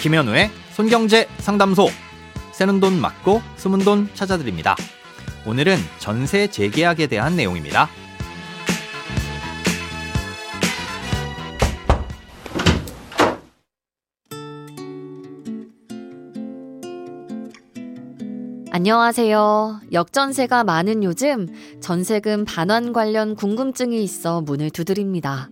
김현우의 손경제 상담소. 새는 돈 맞고 숨은 돈 찾아드립니다. 오늘은 전세 재계약에 대한 내용입니다. 안녕하세요. 역전세가 많은 요즘 전세금 반환 관련 궁금증이 있어 문을 두드립니다.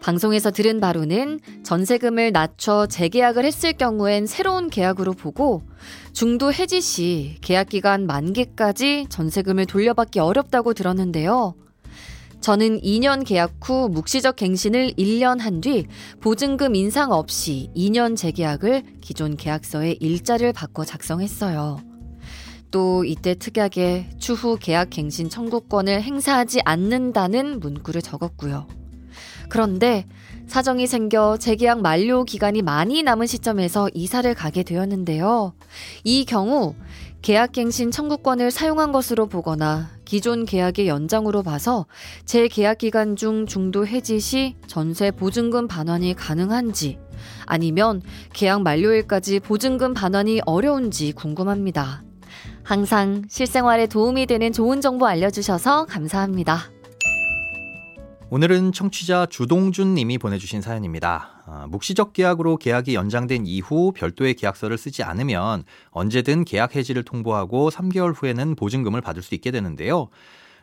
방송에서 들은 바로는 전세금을 낮춰 재계약을 했을 경우엔 새로운 계약으로 보고 중도 해지 시 계약 기간 만기까지 전세금을 돌려받기 어렵다고 들었는데요. 저는 2년 계약 후 묵시적 갱신을 1년 한 뒤 보증금 인상 없이 2년 재계약을 기존 계약서에 일자를 바꿔 작성했어요. 또 이때 특약에 추후 계약 갱신 청구권을 행사하지 않는다는 문구를 적었고요. 그런데 사정이 생겨 재계약 만료 기간이 많이 남은 시점에서 이사를 가게 되었는데요. 이 경우 계약갱신 청구권을 사용한 것으로 보거나 기존 계약의 연장으로 봐서 재계약 기간 중 중도 해지 시 전세 보증금 반환이 가능한지 아니면 계약 만료일까지 보증금 반환이 어려운지 궁금합니다. 항상 실생활에 도움이 되는 좋은 정보 알려주셔서 감사합니다. 오늘은 청취자 주동준 님이 보내주신 사연입니다. 아, 묵시적 계약으로 계약이 연장된 이후 별도의 계약서를 쓰지 않으면 언제든 계약 해지를 통보하고 3개월 후에는 보증금을 받을 수 있게 되는데요.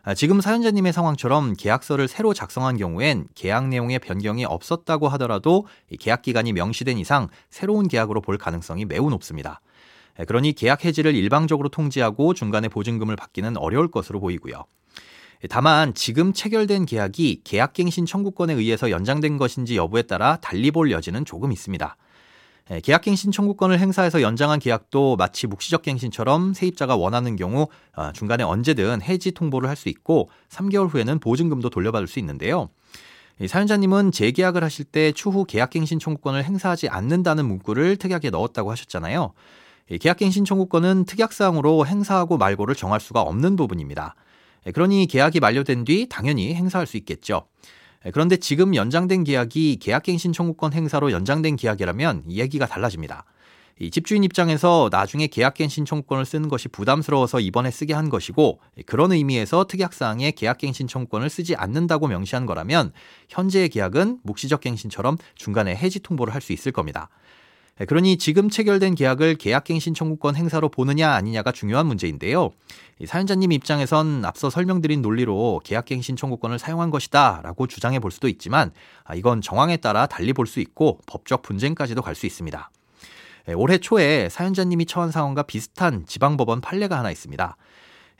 아, 지금 사연자님의 상황처럼 계약서를 새로 작성한 경우엔 계약 내용의 변경이 없었다고 하더라도 계약 기간이 명시된 이상 새로운 계약으로 볼 가능성이 매우 높습니다. 그러니 계약 해지를 일방적으로 통지하고 중간에 보증금을 받기는 어려울 것으로 보이고요. 다만 지금 체결된 계약이 계약갱신 청구권에 의해서 연장된 것인지 여부에 따라 달리 볼 여지는 조금 있습니다. 예, 계약갱신 청구권을 행사해서 연장한 계약도 마치 묵시적 갱신처럼 세입자가 원하는 경우 어, 중간에 언제든 해지 통보를 할 수 있고 3개월 후에는 보증금도 돌려받을 수 있는데요. 사연자님은 재계약을 하실 때 추후 계약갱신 청구권을 행사하지 않는다는 문구를 특약에 넣었다고 하셨잖아요. 계약갱신 청구권은 특약사항으로 행사하고 말고를 정할 수가 없는 부분입니다. 예, 그러니 계약이 만료된 뒤 당연히 행사할 수 있겠죠. 예, 그런데 지금 연장된 계약이 계약갱신 청구권 행사로 연장된 계약이라면 얘기가 달라집니다. 이 집주인 입장에서 나중에 계약갱신 청구권을 쓰는 것이 부담스러워서 이번에 쓰게 한 것이고 예, 그런 의미에서 특약사항에 계약갱신 청구권을 쓰지 않는다고 명시한 거라면 현재의 계약은 묵시적 갱신처럼 중간에 해지 통보를 할 수 있을 겁니다. 네, 그러니 지금 체결된 계약을 계약갱신 청구권 행사로 보느냐 아니냐가 중요한 문제인데요. 사연자님 입장에선 앞서 설명드린 논리로 계약갱신 청구권을 사용한 것이다 라고 주장해 볼 수도 있지만 아, 이건 정황에 따라 달리 볼 수 있고 법적 분쟁까지도 갈 수 있습니다. 네, 올해 초에 사연자님이 처한 상황과 비슷한 지방법원 판례가 하나 있습니다.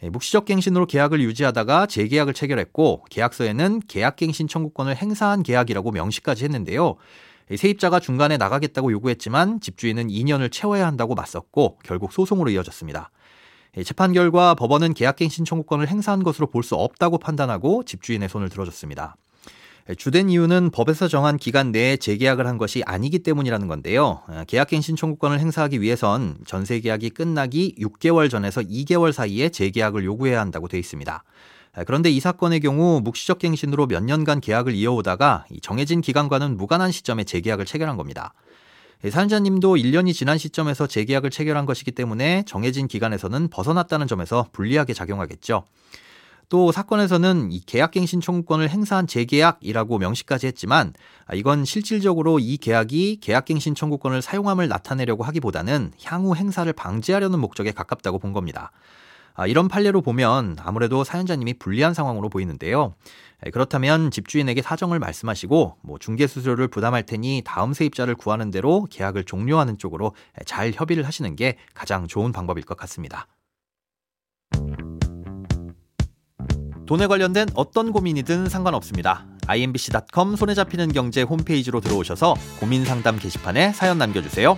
네, 묵시적 갱신으로 계약을 유지하다가 재계약을 체결했고 계약서에는 계약갱신 청구권을 행사한 계약이라고 명시까지 했는데요. 세입자가 중간에 나가겠다고 요구했지만 집주인은 2년을 채워야 한다고 맞섰고 결국 소송으로 이어졌습니다. 재판 결과 법원은 계약갱신 청구권을 행사한 것으로 볼 수 없다고 판단하고 집주인의 손을 들어줬습니다. 주된 이유는 법에서 정한 기간 내에 재계약을 한 것이 아니기 때문이라는 건데요. 계약갱신 청구권을 행사하기 위해선 전세 계약이 끝나기 6개월 전에서 2개월 사이에 재계약을 요구해야 한다고 되어 있습니다. 아, 그런데 이 사건의 경우 묵시적 갱신으로 몇 년간 계약을 이어오다가 정해진 기간과는 무관한 시점에 재계약을 체결한 겁니다. 사연자님도 1년이 지난 시점에서 재계약을 체결한 것이기 때문에 정해진 기간에서는 벗어났다는 점에서 불리하게 작용하겠죠. 또 사건에서는 이 계약갱신 청구권을 행사한 재계약이라고 명시까지 했지만 아, 이건 실질적으로 이 계약이 계약갱신 청구권을 사용함을 나타내려고 하기보다는 향후 행사를 방지하려는 목적에 가깝다고 본 겁니다. 아, 이런 판례로 보면 아무래도 사연자님이 불리한 상황으로 보이는데요. 그렇다면 집주인에게 사정을 말씀하시고 뭐 중개 수수료를 부담할 테니 다음 세입자를 구하는 대로 계약을 종료하는 쪽으로 잘 협의를 하시는 게 가장 좋은 방법일 것 같습니다. 돈에 관련된 어떤 고민이든 상관없습니다. imbc.com 손에 잡히는 경제 홈페이지로 들어오셔서 고민 상담 게시판에 사연 남겨주세요.